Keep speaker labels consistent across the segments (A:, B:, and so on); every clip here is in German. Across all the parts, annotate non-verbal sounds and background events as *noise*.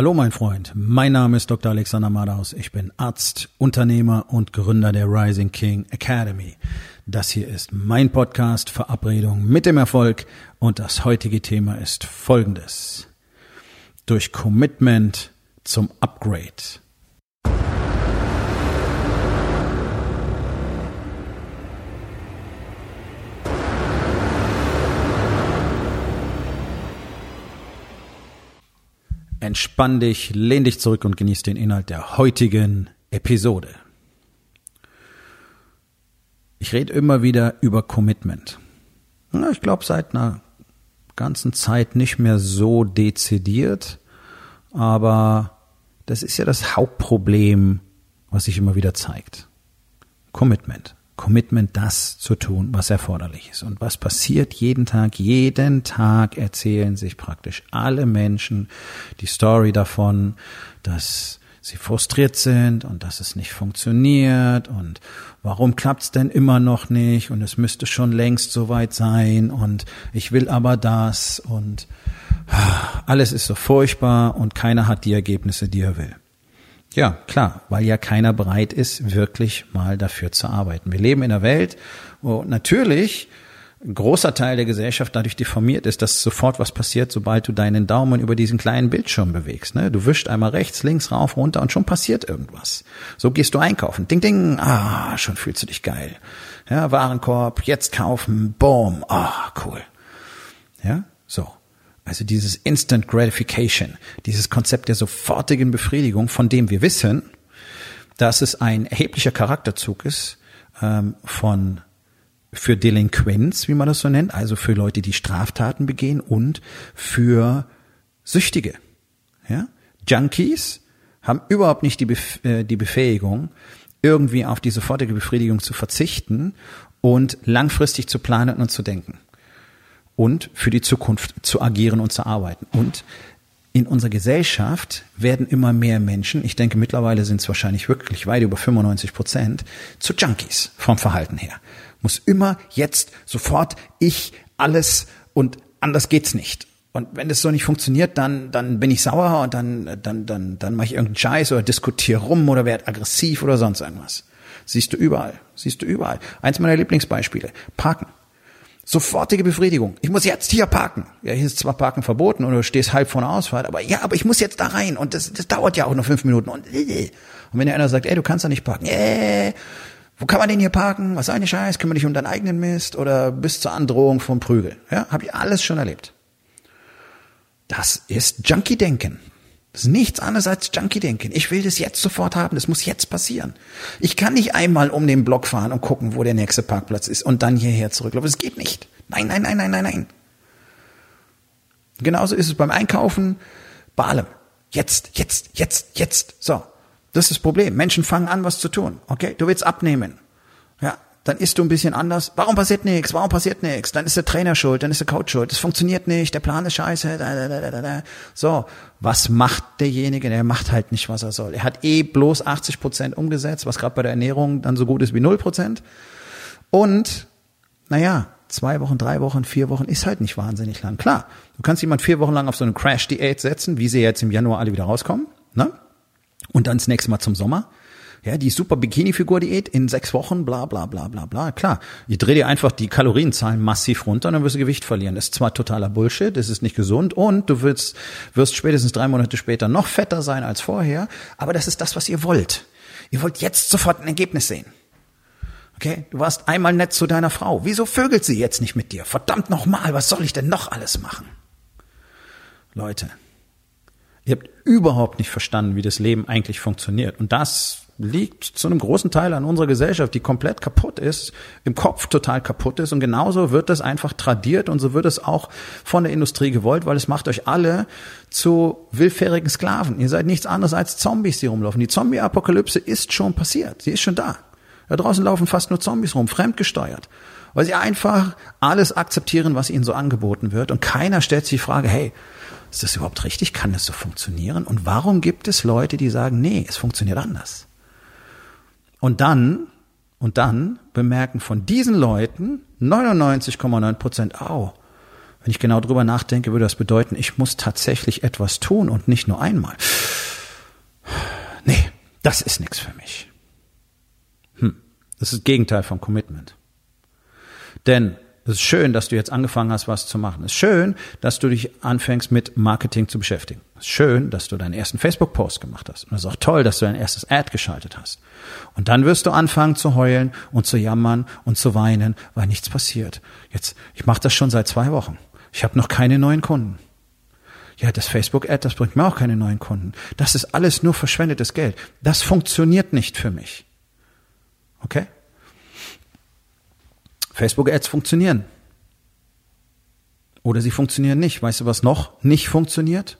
A: Hallo mein Freund, mein Name ist Dr. Alexander Madaus. Ich bin Arzt, Unternehmer und Gründer der Rising King Academy. Das hier ist mein Podcast Verabredung mit dem Erfolg und das heutige Thema ist folgendes. Durch Commitment zum Upgrade. Entspann dich, lehn dich zurück und genieß den Inhalt der heutigen Episode. Ich rede immer wieder über Commitment. Ich glaube, seit einer ganzen Zeit nicht mehr so dezidiert, aber das ist ja das Hauptproblem, was sich immer wieder zeigt. Commitment. Commitment, das zu tun, was erforderlich ist. Und was passiert jeden Tag? Jeden Tag erzählen sich praktisch alle Menschen die Story davon, dass sie frustriert sind und dass es nicht funktioniert und warum klappt's denn immer noch nicht und es müsste schon längst soweit sein und ich will aber das und alles ist so furchtbar und keiner hat die Ergebnisse, die er will. Ja, klar, weil ja keiner bereit ist, wirklich mal dafür zu arbeiten. Wir leben in einer Welt, wo natürlich ein großer Teil der Gesellschaft dadurch deformiert ist, dass sofort was passiert, sobald du deinen Daumen über diesen kleinen Bildschirm bewegst. Ne? Du wischst einmal rechts, links, rauf, runter und schon passiert irgendwas. So gehst du einkaufen. Ding, ding, ah, schon fühlst du dich geil. Ja, Warenkorb, jetzt kaufen, boom, ah, cool. Ja, so. Also dieses Instant Gratification, dieses Konzept der sofortigen Befriedigung, von dem wir wissen, dass es ein erheblicher Charakterzug ist ähm, von für Delinquenz, wie man das so nennt, also für Leute, die Straftaten begehen und für Süchtige. Ja? Junkies haben überhaupt nicht die, Bef äh, die Befähigung, irgendwie auf die sofortige Befriedigung zu verzichten und langfristig zu planen und zu denken und für die Zukunft zu agieren und zu arbeiten. Und in unserer Gesellschaft werden immer mehr Menschen, ich denke mittlerweile sind es wahrscheinlich wirklich weit über 95 Prozent, zu Junkies vom Verhalten her. Muss immer jetzt sofort ich alles und anders geht's nicht. Und wenn das so nicht funktioniert, dann, dann bin ich sauer und dann, dann, dann, dann mache ich irgendeinen Scheiß oder diskutiere rum oder werde aggressiv oder sonst irgendwas. Siehst du überall. Siehst du überall. Eins meiner Lieblingsbeispiele. Parken. Sofortige Befriedigung. Ich muss jetzt hier parken. Ja, hier ist zwar Parken verboten oder du stehst halb vor einer Ausfahrt, aber ja, aber ich muss jetzt da rein und das, das dauert ja auch noch fünf Minuten. Und, und wenn dir einer sagt, ey, du kannst da nicht parken, äh, wo kann man denn hier parken? Was soll eine Scheiß? Kümmere dich um deinen eigenen Mist oder bis zur Androhung vom Prügel. Ja, habe ich alles schon erlebt. Das ist Junkie-Denken. Das ist nichts anderes als Junkie-Denken. Ich will das jetzt sofort haben. Das muss jetzt passieren. Ich kann nicht einmal um den Block fahren und gucken, wo der nächste Parkplatz ist und dann hierher zurücklaufen. Das geht nicht. Nein, nein, nein, nein, nein, nein. Genauso ist es beim Einkaufen bei allem. Jetzt, jetzt, jetzt, jetzt. So. Das ist das Problem. Menschen fangen an, was zu tun. Okay? Du willst abnehmen. Ja dann isst du ein bisschen anders. Warum passiert nichts? Warum passiert nichts? Dann ist der Trainer schuld, dann ist der Coach schuld. Das funktioniert nicht, der Plan ist scheiße. Da, da, da, so, was macht derjenige? Der macht halt nicht, was er soll. Er hat eh bloß 80 Prozent umgesetzt, was gerade bei der Ernährung dann so gut ist wie 0 Prozent. Und, naja, zwei Wochen, drei Wochen, vier Wochen ist halt nicht wahnsinnig lang. Klar, du kannst jemand vier Wochen lang auf so eine Crash-Diät setzen, wie sie jetzt im Januar alle wieder rauskommen, ne? Und dann das nächste Mal zum Sommer. Ja, die super Bikini-Figur-Diät in sechs Wochen, bla bla bla bla bla. Klar, ich drehe dir einfach die Kalorienzahlen massiv runter und dann wirst du Gewicht verlieren. Das ist zwar totaler Bullshit, das ist nicht gesund und du wirst, wirst spätestens drei Monate später noch fetter sein als vorher, aber das ist das, was ihr wollt. Ihr wollt jetzt sofort ein Ergebnis sehen. Okay, du warst einmal nett zu deiner Frau. Wieso vögelt sie jetzt nicht mit dir? Verdammt nochmal, was soll ich denn noch alles machen? Leute, ihr habt überhaupt nicht verstanden, wie das Leben eigentlich funktioniert. Und das liegt zu einem großen Teil an unserer Gesellschaft, die komplett kaputt ist, im Kopf total kaputt ist. Und genauso wird das einfach tradiert und so wird es auch von der Industrie gewollt, weil es macht euch alle zu willfährigen Sklaven. Ihr seid nichts anderes als Zombies, die rumlaufen. Die Zombie-Apokalypse ist schon passiert. Sie ist schon da. Da draußen laufen fast nur Zombies rum, fremdgesteuert. Weil sie einfach alles akzeptieren, was ihnen so angeboten wird. Und keiner stellt sich die Frage, hey, ist das überhaupt richtig? Kann das so funktionieren? Und warum gibt es Leute, die sagen, nee, es funktioniert anders? Und dann, und dann bemerken von diesen Leuten 99,9 Prozent, au, Wenn ich genau drüber nachdenke, würde das bedeuten, ich muss tatsächlich etwas tun und nicht nur einmal. Nee, das ist nichts für mich. Hm, das ist das Gegenteil von Commitment. Denn es ist schön, dass du jetzt angefangen hast, was zu machen. Es ist schön, dass du dich anfängst, mit Marketing zu beschäftigen. Es ist schön, dass du deinen ersten Facebook-Post gemacht hast. Und es ist auch toll, dass du dein erstes Ad geschaltet hast. Und dann wirst du anfangen zu heulen und zu jammern und zu weinen, weil nichts passiert. Jetzt, ich mache das schon seit zwei Wochen. Ich habe noch keine neuen Kunden. Ja, das Facebook-Ad, das bringt mir auch keine neuen Kunden. Das ist alles nur verschwendetes Geld. Das funktioniert nicht für mich. Okay? Facebook-Ads funktionieren. Oder sie funktionieren nicht. Weißt du, was noch nicht funktioniert?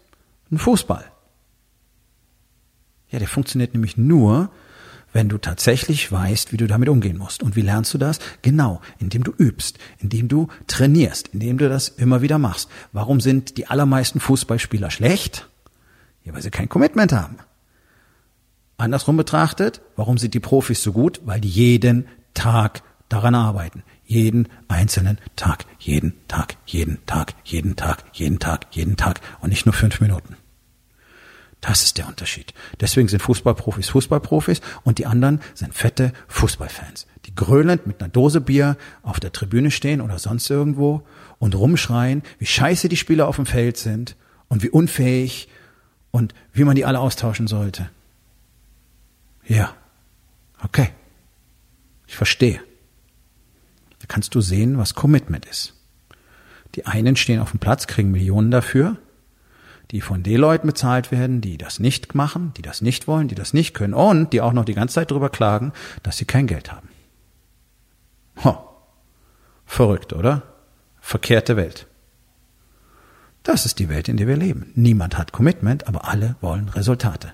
A: Ein Fußball. Ja, der funktioniert nämlich nur, wenn du tatsächlich weißt, wie du damit umgehen musst. Und wie lernst du das? Genau, indem du übst, indem du trainierst, indem du das immer wieder machst. Warum sind die allermeisten Fußballspieler schlecht? Ja, weil sie kein Commitment haben. Andersrum betrachtet, warum sind die Profis so gut? Weil die jeden Tag daran arbeiten. Jeden einzelnen Tag, jeden Tag, jeden Tag, jeden Tag, jeden Tag, jeden Tag und nicht nur fünf Minuten. Das ist der Unterschied. Deswegen sind Fußballprofis Fußballprofis und die anderen sind fette Fußballfans, die grölend mit einer Dose Bier auf der Tribüne stehen oder sonst irgendwo und rumschreien, wie scheiße die Spieler auf dem Feld sind und wie unfähig und wie man die alle austauschen sollte. Ja, okay. Ich verstehe. Kannst du sehen, was Commitment ist. Die einen stehen auf dem Platz, kriegen Millionen dafür die von den Leuten bezahlt werden, die das nicht machen, die das nicht wollen, die das nicht können und die auch noch die ganze Zeit darüber klagen, dass sie kein Geld haben. Ho. Verrückt, oder? Verkehrte Welt. Das ist die Welt, in der wir leben. Niemand hat Commitment, aber alle wollen Resultate.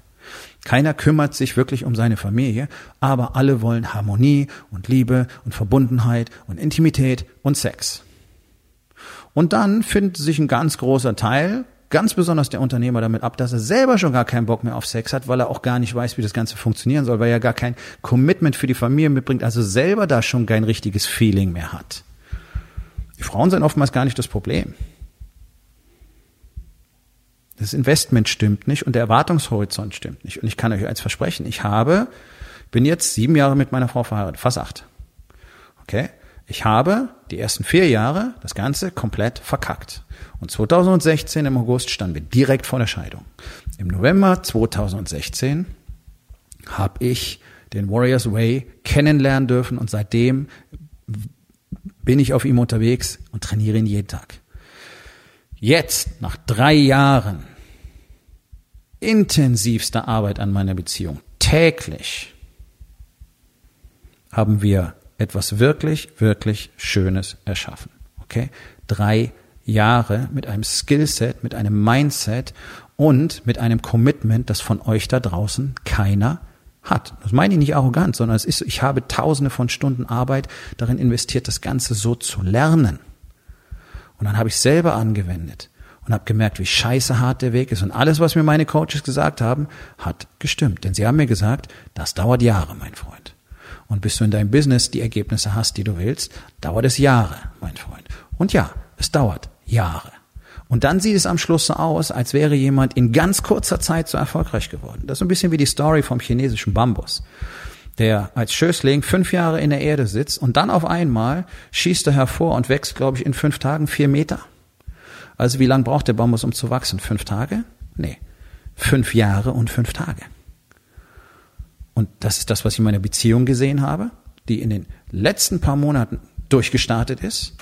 A: Keiner kümmert sich wirklich um seine Familie, aber alle wollen Harmonie und Liebe und Verbundenheit und Intimität und Sex. Und dann findet sich ein ganz großer Teil, ganz besonders der Unternehmer damit ab, dass er selber schon gar keinen Bock mehr auf Sex hat, weil er auch gar nicht weiß, wie das Ganze funktionieren soll, weil er gar kein Commitment für die Familie mitbringt, also selber da schon kein richtiges Feeling mehr hat. Die Frauen sind oftmals gar nicht das Problem. Das Investment stimmt nicht und der Erwartungshorizont stimmt nicht. Und ich kann euch eins versprechen, ich habe, bin jetzt sieben Jahre mit meiner Frau verheiratet, fast acht. Okay? Ich habe die ersten vier Jahre das Ganze komplett verkackt. Und 2016 im August standen wir direkt vor der Scheidung. Im November 2016 habe ich den Warriors Way kennenlernen dürfen und seitdem bin ich auf ihm unterwegs und trainiere ihn jeden Tag. Jetzt, nach drei Jahren intensivster Arbeit an meiner Beziehung, täglich, haben wir etwas wirklich, wirklich Schönes erschaffen. Okay? Drei Jahre mit einem Skillset, mit einem Mindset und mit einem Commitment, das von euch da draußen keiner hat. Das meine ich nicht arrogant, sondern es ist, ich habe tausende von Stunden Arbeit darin investiert, das Ganze so zu lernen. Und dann habe ich selber angewendet und habe gemerkt, wie scheiße hart der Weg ist. Und alles, was mir meine Coaches gesagt haben, hat gestimmt. Denn sie haben mir gesagt, das dauert Jahre, mein Freund. Und bis du in deinem Business die Ergebnisse hast, die du willst, dauert es Jahre, mein Freund. Und ja, es dauert Jahre. Und dann sieht es am Schluss so aus, als wäre jemand in ganz kurzer Zeit so erfolgreich geworden. Das ist ein bisschen wie die Story vom chinesischen Bambus, der als Schößling fünf Jahre in der Erde sitzt und dann auf einmal schießt er hervor und wächst, glaube ich, in fünf Tagen vier Meter. Also wie lange braucht der Bambus, um zu wachsen? Fünf Tage? Nee. Fünf Jahre und fünf Tage. Und das ist das, was ich in meiner Beziehung gesehen habe, die in den letzten paar Monaten durchgestartet ist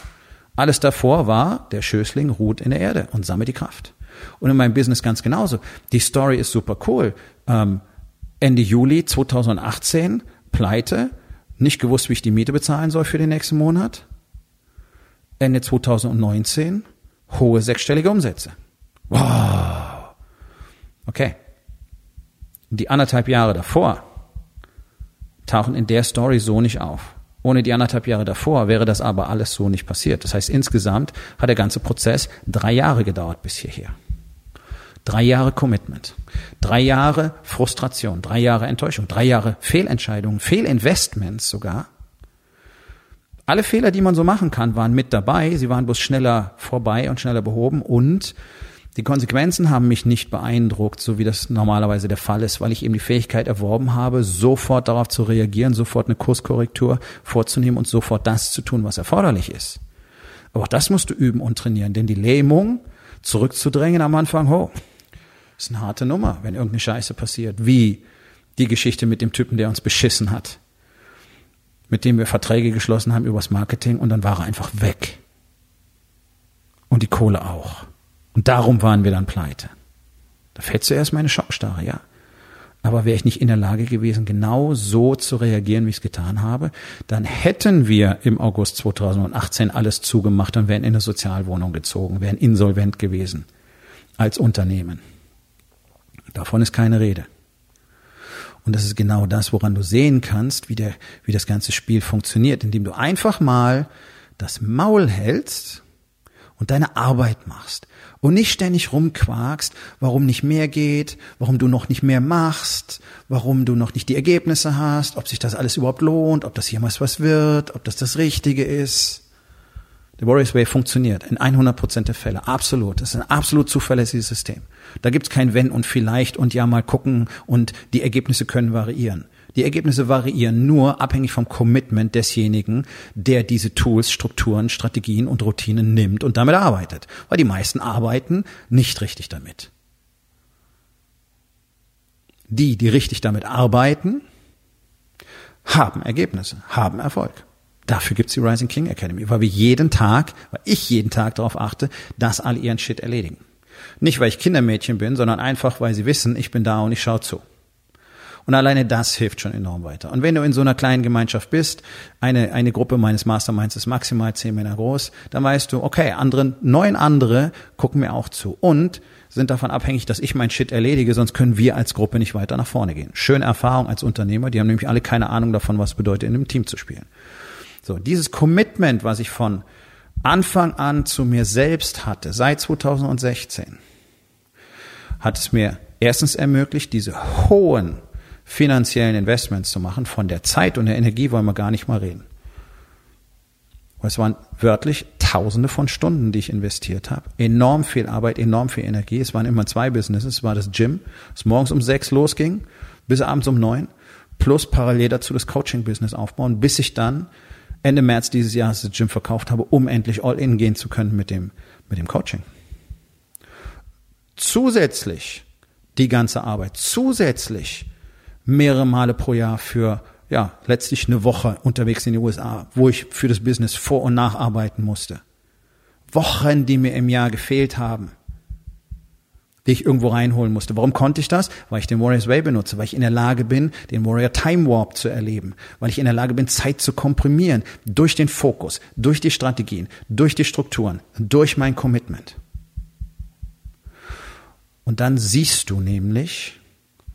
A: alles davor war, der Schößling ruht in der Erde und sammelt die Kraft. Und in meinem Business ganz genauso. Die Story ist super cool. Ähm, Ende Juli 2018, pleite, nicht gewusst, wie ich die Miete bezahlen soll für den nächsten Monat. Ende 2019, hohe sechsstellige Umsätze. Wow. Okay. Die anderthalb Jahre davor tauchen in der Story so nicht auf. Ohne die anderthalb Jahre davor wäre das aber alles so nicht passiert. Das heißt, insgesamt hat der ganze Prozess drei Jahre gedauert bis hierher. Drei Jahre Commitment, drei Jahre Frustration, drei Jahre Enttäuschung, drei Jahre Fehlentscheidungen, Fehlinvestments sogar. Alle Fehler, die man so machen kann, waren mit dabei. Sie waren bloß schneller vorbei und schneller behoben und die Konsequenzen haben mich nicht beeindruckt, so wie das normalerweise der Fall ist, weil ich eben die Fähigkeit erworben habe, sofort darauf zu reagieren, sofort eine Kurskorrektur vorzunehmen und sofort das zu tun, was erforderlich ist. Aber auch das musst du üben und trainieren, denn die Lähmung zurückzudrängen am Anfang, ho, ist eine harte Nummer, wenn irgendeine Scheiße passiert, wie die Geschichte mit dem Typen, der uns beschissen hat, mit dem wir Verträge geschlossen haben übers Marketing und dann war er einfach weg. Und die Kohle auch. Und darum waren wir dann pleite. Da fällt zuerst meine Schockstarre, ja. Aber wäre ich nicht in der Lage gewesen, genau so zu reagieren, wie ich es getan habe, dann hätten wir im August 2018 alles zugemacht und wären in eine Sozialwohnung gezogen, wären insolvent gewesen als Unternehmen. Davon ist keine Rede. Und das ist genau das, woran du sehen kannst, wie, der, wie das ganze Spiel funktioniert, indem du einfach mal das Maul hältst und deine Arbeit machst und nicht ständig rumquakst, warum nicht mehr geht, warum du noch nicht mehr machst, warum du noch nicht die Ergebnisse hast, ob sich das alles überhaupt lohnt, ob das jemals was wird, ob das das Richtige ist. Der Warriors Way funktioniert in 100% der Fälle, absolut. Das ist ein absolut zuverlässiges System. Da gibt's kein Wenn und Vielleicht und ja mal gucken und die Ergebnisse können variieren. Die Ergebnisse variieren nur abhängig vom Commitment desjenigen, der diese Tools, Strukturen, Strategien und Routinen nimmt und damit arbeitet. Weil die meisten arbeiten nicht richtig damit. Die, die richtig damit arbeiten, haben Ergebnisse, haben Erfolg. Dafür gibt's die Rising King Academy, weil wir jeden Tag, weil ich jeden Tag darauf achte, dass alle ihren Shit erledigen. Nicht, weil ich Kindermädchen bin, sondern einfach, weil sie wissen, ich bin da und ich schaue zu. Und alleine das hilft schon enorm weiter. Und wenn du in so einer kleinen Gemeinschaft bist, eine, eine Gruppe meines Masterminds ist maximal zehn Männer groß, dann weißt du, okay, anderen, neun andere gucken mir auch zu und sind davon abhängig, dass ich mein Shit erledige, sonst können wir als Gruppe nicht weiter nach vorne gehen. Schöne Erfahrung als Unternehmer, die haben nämlich alle keine Ahnung davon, was bedeutet, in einem Team zu spielen. So, dieses Commitment, was ich von Anfang an zu mir selbst hatte, seit 2016, hat es mir erstens ermöglicht, diese hohen finanziellen Investments zu machen. Von der Zeit und der Energie wollen wir gar nicht mal reden. Es waren wörtlich Tausende von Stunden, die ich investiert habe. Enorm viel Arbeit, enorm viel Energie. Es waren immer zwei Businesses. Es war das Gym, das morgens um sechs losging, bis abends um neun, plus parallel dazu das Coaching-Business aufbauen, bis ich dann Ende März dieses Jahres das Gym verkauft habe, um endlich all in gehen zu können mit dem, mit dem Coaching. Zusätzlich die ganze Arbeit, zusätzlich mehrere Male pro Jahr für ja, letztlich eine Woche unterwegs in die USA, wo ich für das Business vor- und nacharbeiten musste. Wochen, die mir im Jahr gefehlt haben, die ich irgendwo reinholen musste. Warum konnte ich das? Weil ich den Warriors Way benutze, weil ich in der Lage bin, den Warrior Time Warp zu erleben, weil ich in der Lage bin, Zeit zu komprimieren durch den Fokus, durch die Strategien, durch die Strukturen, durch mein Commitment. Und dann siehst du nämlich,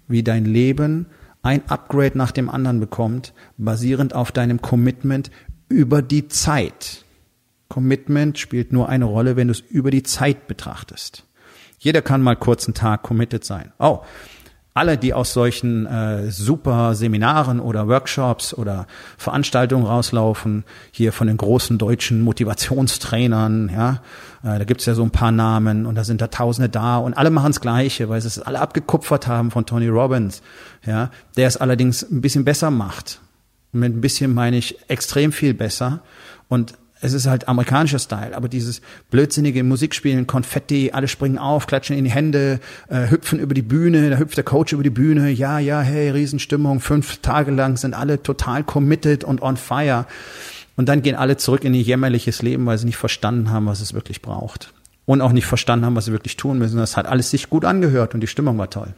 A: wie dein Leben ein Upgrade nach dem anderen bekommt, basierend auf deinem Commitment über die Zeit. Commitment spielt nur eine Rolle, wenn du es über die Zeit betrachtest. Jeder kann mal kurz einen Tag committed sein. Oh, alle, die aus solchen äh, super Seminaren oder Workshops oder Veranstaltungen rauslaufen, hier von den großen deutschen Motivationstrainern, ja, äh, da gibt's ja so ein paar Namen und da sind da Tausende da und alle machen das Gleiche, weil sie es alle abgekupfert haben von Tony Robbins, ja, der es allerdings ein bisschen besser macht. Mit ein bisschen meine ich extrem viel besser und es ist halt amerikanischer Style, aber dieses blödsinnige Musikspielen, Konfetti, alle springen auf, klatschen in die Hände, äh, hüpfen über die Bühne, da hüpft der Coach über die Bühne, ja, ja, hey, Riesenstimmung, fünf Tage lang sind alle total committed und on fire. Und dann gehen alle zurück in ihr jämmerliches Leben, weil sie nicht verstanden haben, was es wirklich braucht. Und auch nicht verstanden haben, was sie wirklich tun müssen. Das hat alles sich gut angehört und die Stimmung war toll.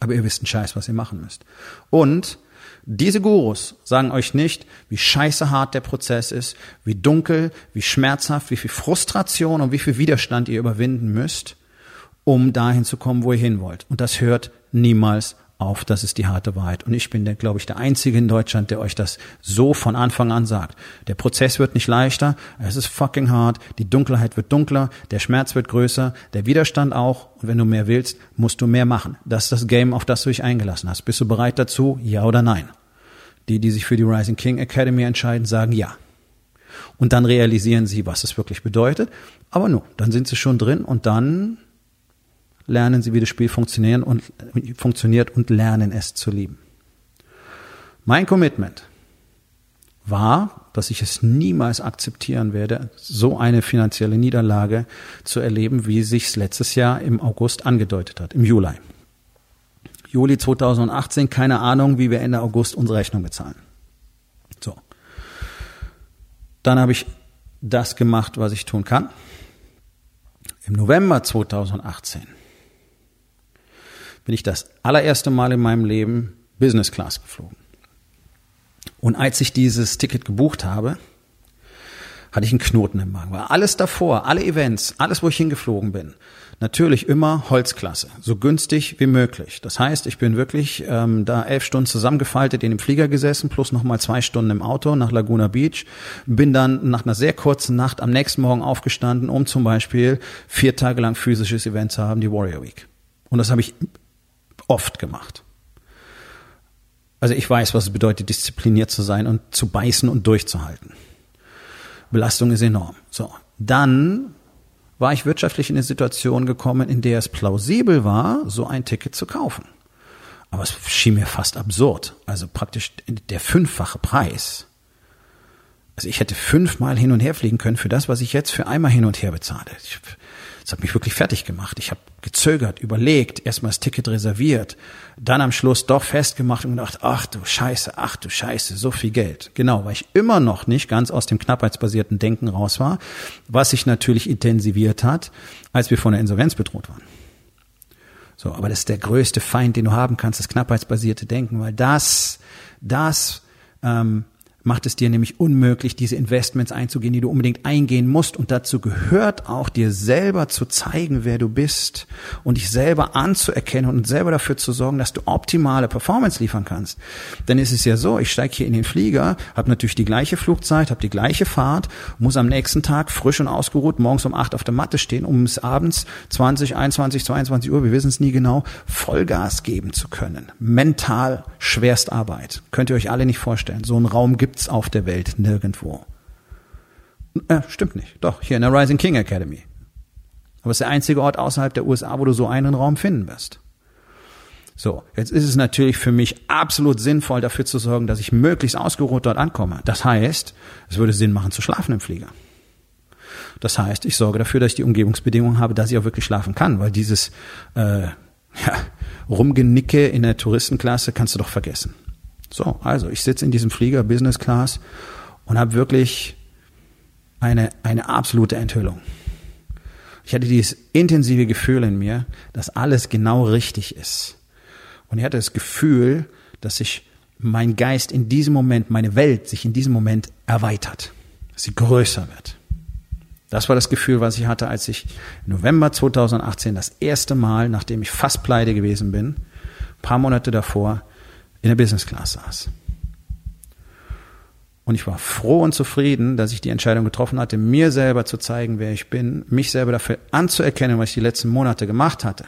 A: Aber ihr wisst einen Scheiß, was ihr machen müsst. Und diese Gurus sagen euch nicht, wie scheiße hart der Prozess ist, wie dunkel, wie schmerzhaft, wie viel Frustration und wie viel Widerstand ihr überwinden müsst, um dahin zu kommen, wo ihr hin wollt. Und das hört niemals auf. Das ist die harte Wahrheit. Und ich bin, glaube ich, der Einzige in Deutschland, der euch das so von Anfang an sagt. Der Prozess wird nicht leichter, es ist fucking hart, die Dunkelheit wird dunkler, der Schmerz wird größer, der Widerstand auch. Und wenn du mehr willst, musst du mehr machen. Das ist das Game, auf das du dich eingelassen hast. Bist du bereit dazu? Ja oder nein? Die, die sich für die Rising King Academy entscheiden, sagen ja. Und dann realisieren sie, was es wirklich bedeutet. Aber nun, dann sind sie schon drin und dann lernen sie, wie das Spiel funktionieren und, funktioniert und lernen es zu lieben. Mein Commitment war, dass ich es niemals akzeptieren werde, so eine finanzielle Niederlage zu erleben, wie sich letztes Jahr im August angedeutet hat, im Juli. Juli 2018, keine Ahnung, wie wir Ende August unsere Rechnung bezahlen. So. Dann habe ich das gemacht, was ich tun kann. Im November 2018 bin ich das allererste Mal in meinem Leben Business Class geflogen. Und als ich dieses Ticket gebucht habe, hatte ich einen Knoten im Magen. Weil alles davor, alle Events, alles, wo ich hingeflogen bin, natürlich immer Holzklasse, so günstig wie möglich. Das heißt, ich bin wirklich ähm, da elf Stunden zusammengefaltet in dem Flieger gesessen, plus nochmal zwei Stunden im Auto nach Laguna Beach. Bin dann nach einer sehr kurzen Nacht am nächsten Morgen aufgestanden, um zum Beispiel vier Tage lang physisches Event zu haben, die Warrior Week. Und das habe ich oft gemacht. Also ich weiß, was es bedeutet, diszipliniert zu sein und zu beißen und durchzuhalten. Belastung ist enorm. So. Dann war ich wirtschaftlich in eine Situation gekommen, in der es plausibel war, so ein Ticket zu kaufen. Aber es schien mir fast absurd. Also praktisch der fünffache Preis. Also ich hätte fünfmal hin und her fliegen können für das, was ich jetzt für einmal hin und her bezahle. Ich, das hat mich wirklich fertig gemacht. Ich habe gezögert, überlegt, erstmal das Ticket reserviert, dann am Schluss doch festgemacht und gedacht, ach du Scheiße, ach du Scheiße, so viel Geld. Genau, weil ich immer noch nicht ganz aus dem knappheitsbasierten Denken raus war, was sich natürlich intensiviert hat, als wir von der Insolvenz bedroht waren. So, aber das ist der größte Feind, den du haben kannst, das knappheitsbasierte Denken, weil das, das ähm, macht es dir nämlich unmöglich, diese Investments einzugehen, die du unbedingt eingehen musst. Und dazu gehört auch, dir selber zu zeigen, wer du bist und dich selber anzuerkennen und selber dafür zu sorgen, dass du optimale Performance liefern kannst. Denn es ist ja so, ich steige hier in den Flieger, habe natürlich die gleiche Flugzeit, habe die gleiche Fahrt, muss am nächsten Tag frisch und ausgeruht morgens um acht auf der Matte stehen, um es abends 20, 21, 22 Uhr, wir wissen es nie genau, Vollgas geben zu können. Mental Schwerstarbeit. Könnt ihr euch alle nicht vorstellen. So einen Raum gibt gibt's auf der Welt nirgendwo. Äh, stimmt nicht. Doch, hier in der Rising King Academy. Aber es ist der einzige Ort außerhalb der USA, wo du so einen Raum finden wirst. So, jetzt ist es natürlich für mich absolut sinnvoll, dafür zu sorgen, dass ich möglichst ausgeruht dort ankomme. Das heißt, es würde Sinn machen, zu schlafen im Flieger. Das heißt, ich sorge dafür, dass ich die Umgebungsbedingungen habe, dass ich auch wirklich schlafen kann, weil dieses äh, *laughs* ja, Rumgenicke in der Touristenklasse kannst du doch vergessen. So, also ich sitze in diesem Flieger Business Class und habe wirklich eine, eine absolute Enthüllung. Ich hatte dieses intensive Gefühl in mir, dass alles genau richtig ist. Und ich hatte das Gefühl, dass sich mein Geist in diesem Moment, meine Welt sich in diesem Moment erweitert, dass sie größer wird. Das war das Gefühl, was ich hatte, als ich im November 2018 das erste Mal, nachdem ich fast pleite gewesen bin, ein paar Monate davor, in der Business Class saß. Und ich war froh und zufrieden, dass ich die Entscheidung getroffen hatte, mir selber zu zeigen, wer ich bin, mich selber dafür anzuerkennen, was ich die letzten Monate gemacht hatte.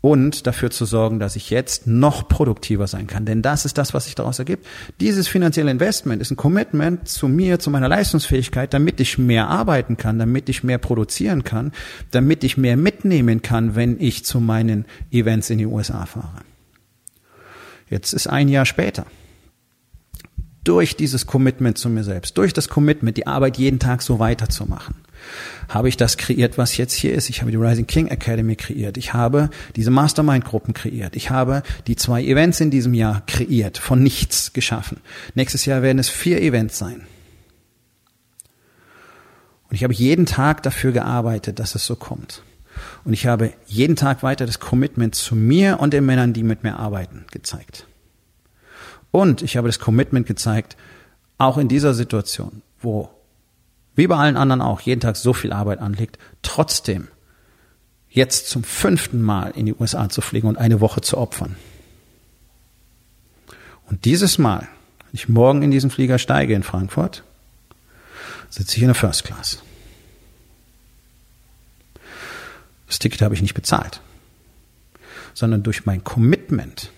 A: Und dafür zu sorgen, dass ich jetzt noch produktiver sein kann. Denn das ist das, was sich daraus ergibt. Dieses finanzielle Investment ist ein Commitment zu mir, zu meiner Leistungsfähigkeit, damit ich mehr arbeiten kann, damit ich mehr produzieren kann, damit ich mehr mitnehmen kann, wenn ich zu meinen Events in die USA fahre. Jetzt ist ein Jahr später. Durch dieses Commitment zu mir selbst, durch das Commitment, die Arbeit jeden Tag so weiterzumachen, habe ich das kreiert, was jetzt hier ist. Ich habe die Rising King Academy kreiert. Ich habe diese Mastermind-Gruppen kreiert. Ich habe die zwei Events in diesem Jahr kreiert, von nichts geschaffen. Nächstes Jahr werden es vier Events sein. Und ich habe jeden Tag dafür gearbeitet, dass es so kommt. Und ich habe jeden Tag weiter das Commitment zu mir und den Männern, die mit mir arbeiten, gezeigt. Und ich habe das Commitment gezeigt, auch in dieser Situation, wo, wie bei allen anderen auch, jeden Tag so viel Arbeit anliegt, trotzdem jetzt zum fünften Mal in die USA zu fliegen und eine Woche zu opfern. Und dieses Mal, wenn ich morgen in diesen Flieger steige in Frankfurt, sitze ich in der First Class. Das Ticket habe ich nicht bezahlt, sondern durch mein Commitment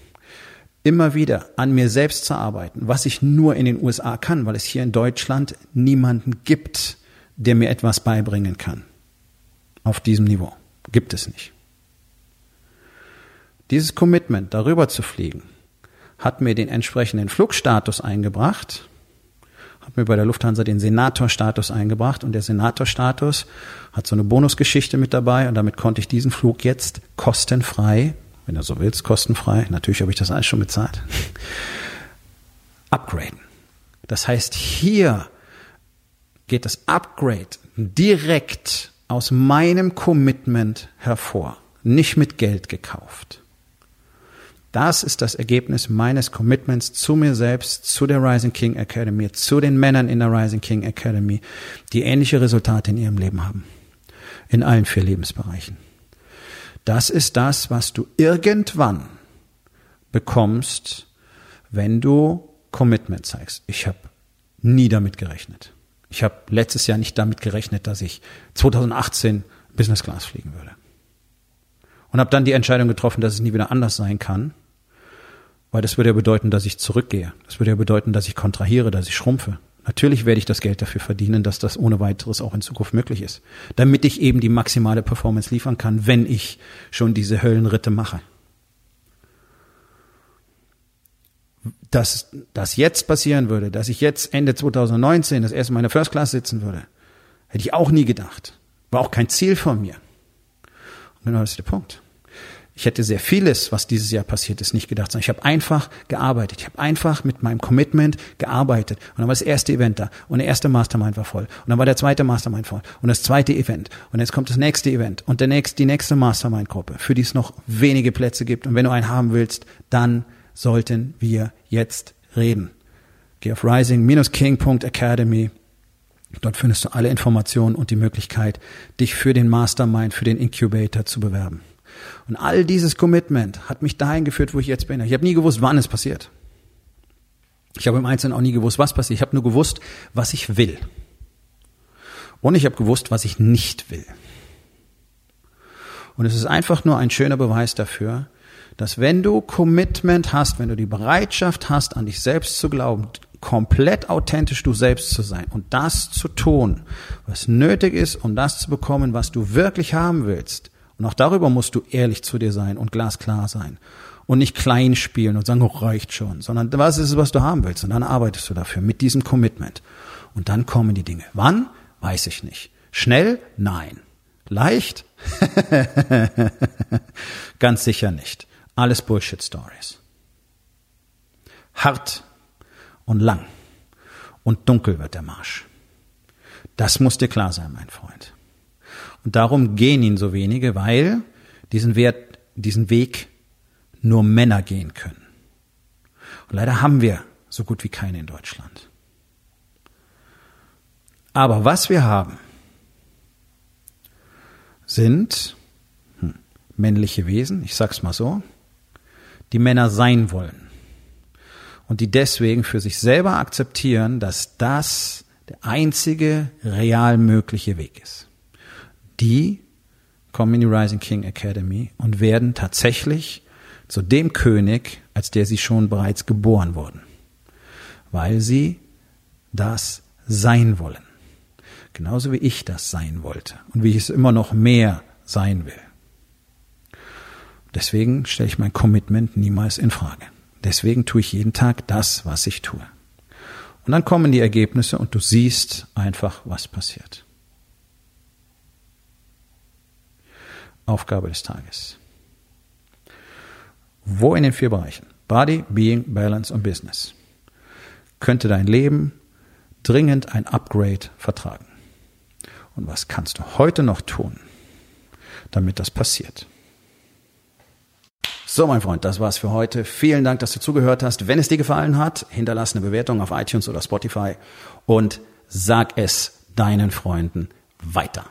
A: immer wieder an mir selbst zu arbeiten, was ich nur in den USA kann, weil es hier in Deutschland niemanden gibt, der mir etwas beibringen kann. Auf diesem Niveau. Gibt es nicht. Dieses Commitment, darüber zu fliegen, hat mir den entsprechenden Flugstatus eingebracht, hat mir bei der Lufthansa den Senatorstatus eingebracht und der Senatorstatus hat so eine Bonusgeschichte mit dabei und damit konnte ich diesen Flug jetzt kostenfrei, wenn du so willst, kostenfrei, natürlich habe ich das alles schon bezahlt, upgraden. Das heißt, hier geht das Upgrade direkt aus meinem Commitment hervor, nicht mit Geld gekauft. Das ist das Ergebnis meines Commitments zu mir selbst, zu der Rising King Academy, zu den Männern in der Rising King Academy, die ähnliche Resultate in ihrem Leben haben. In allen vier Lebensbereichen. Das ist das, was du irgendwann bekommst, wenn du Commitment zeigst. Ich habe nie damit gerechnet. Ich habe letztes Jahr nicht damit gerechnet, dass ich 2018 Business Class fliegen würde. Und habe dann die Entscheidung getroffen, dass es nie wieder anders sein kann. Weil das würde ja bedeuten, dass ich zurückgehe. Das würde ja bedeuten, dass ich kontrahiere, dass ich schrumpfe. Natürlich werde ich das Geld dafür verdienen, dass das ohne weiteres auch in Zukunft möglich ist. Damit ich eben die maximale Performance liefern kann, wenn ich schon diese Höllenritte mache. Dass das jetzt passieren würde, dass ich jetzt Ende 2019 das erste Mal in der First Class sitzen würde, hätte ich auch nie gedacht. War auch kein Ziel von mir. Und genau das ist der Punkt. Ich hätte sehr vieles, was dieses Jahr passiert ist, nicht gedacht, sondern ich habe einfach gearbeitet. Ich habe einfach mit meinem Commitment gearbeitet. Und dann war das erste Event da und der erste Mastermind war voll. Und dann war der zweite Mastermind voll und das zweite Event. Und jetzt kommt das nächste Event und der nächste, die nächste Mastermind-Gruppe, für die es noch wenige Plätze gibt. Und wenn du einen haben willst, dann sollten wir jetzt reden. Geh auf rising-king.academy. Dort findest du alle Informationen und die Möglichkeit, dich für den Mastermind, für den Incubator zu bewerben. Und all dieses Commitment hat mich dahin geführt, wo ich jetzt bin. Ich habe nie gewusst, wann es passiert. Ich habe im Einzelnen auch nie gewusst, was passiert. Ich habe nur gewusst, was ich will. Und ich habe gewusst, was ich nicht will. Und es ist einfach nur ein schöner Beweis dafür, dass wenn du Commitment hast, wenn du die Bereitschaft hast, an dich selbst zu glauben, komplett authentisch du selbst zu sein und das zu tun, was nötig ist, um das zu bekommen, was du wirklich haben willst, und auch darüber musst du ehrlich zu dir sein und glasklar sein. Und nicht klein spielen und sagen, oh, reicht schon, sondern was ist es, was du haben willst? Und dann arbeitest du dafür mit diesem Commitment. Und dann kommen die Dinge. Wann? Weiß ich nicht. Schnell? Nein. Leicht? *laughs* Ganz sicher nicht. Alles Bullshit-Stories. Hart und lang und dunkel wird der Marsch. Das muss dir klar sein, mein Freund. Und darum gehen ihn so wenige, weil diesen Wert, diesen Weg nur Männer gehen können. Und leider haben wir so gut wie keine in Deutschland. Aber was wir haben, sind hm, männliche Wesen, ich sag's mal so, die Männer sein wollen. Und die deswegen für sich selber akzeptieren, dass das der einzige real mögliche Weg ist die kommen in die Rising King Academy und werden tatsächlich zu dem König, als der sie schon bereits geboren wurden, weil sie das sein wollen. Genauso wie ich das sein wollte und wie ich es immer noch mehr sein will. Deswegen stelle ich mein Commitment niemals in Frage. Deswegen tue ich jeden Tag das, was ich tue. Und dann kommen die Ergebnisse und du siehst einfach, was passiert. Aufgabe des Tages. Wo in den vier Bereichen Body, Being, Balance und Business könnte dein Leben dringend ein Upgrade vertragen? Und was kannst du heute noch tun, damit das passiert? So, mein Freund, das war's für heute. Vielen Dank, dass du zugehört hast. Wenn es dir gefallen hat, hinterlass eine Bewertung auf iTunes oder Spotify und sag es deinen Freunden weiter.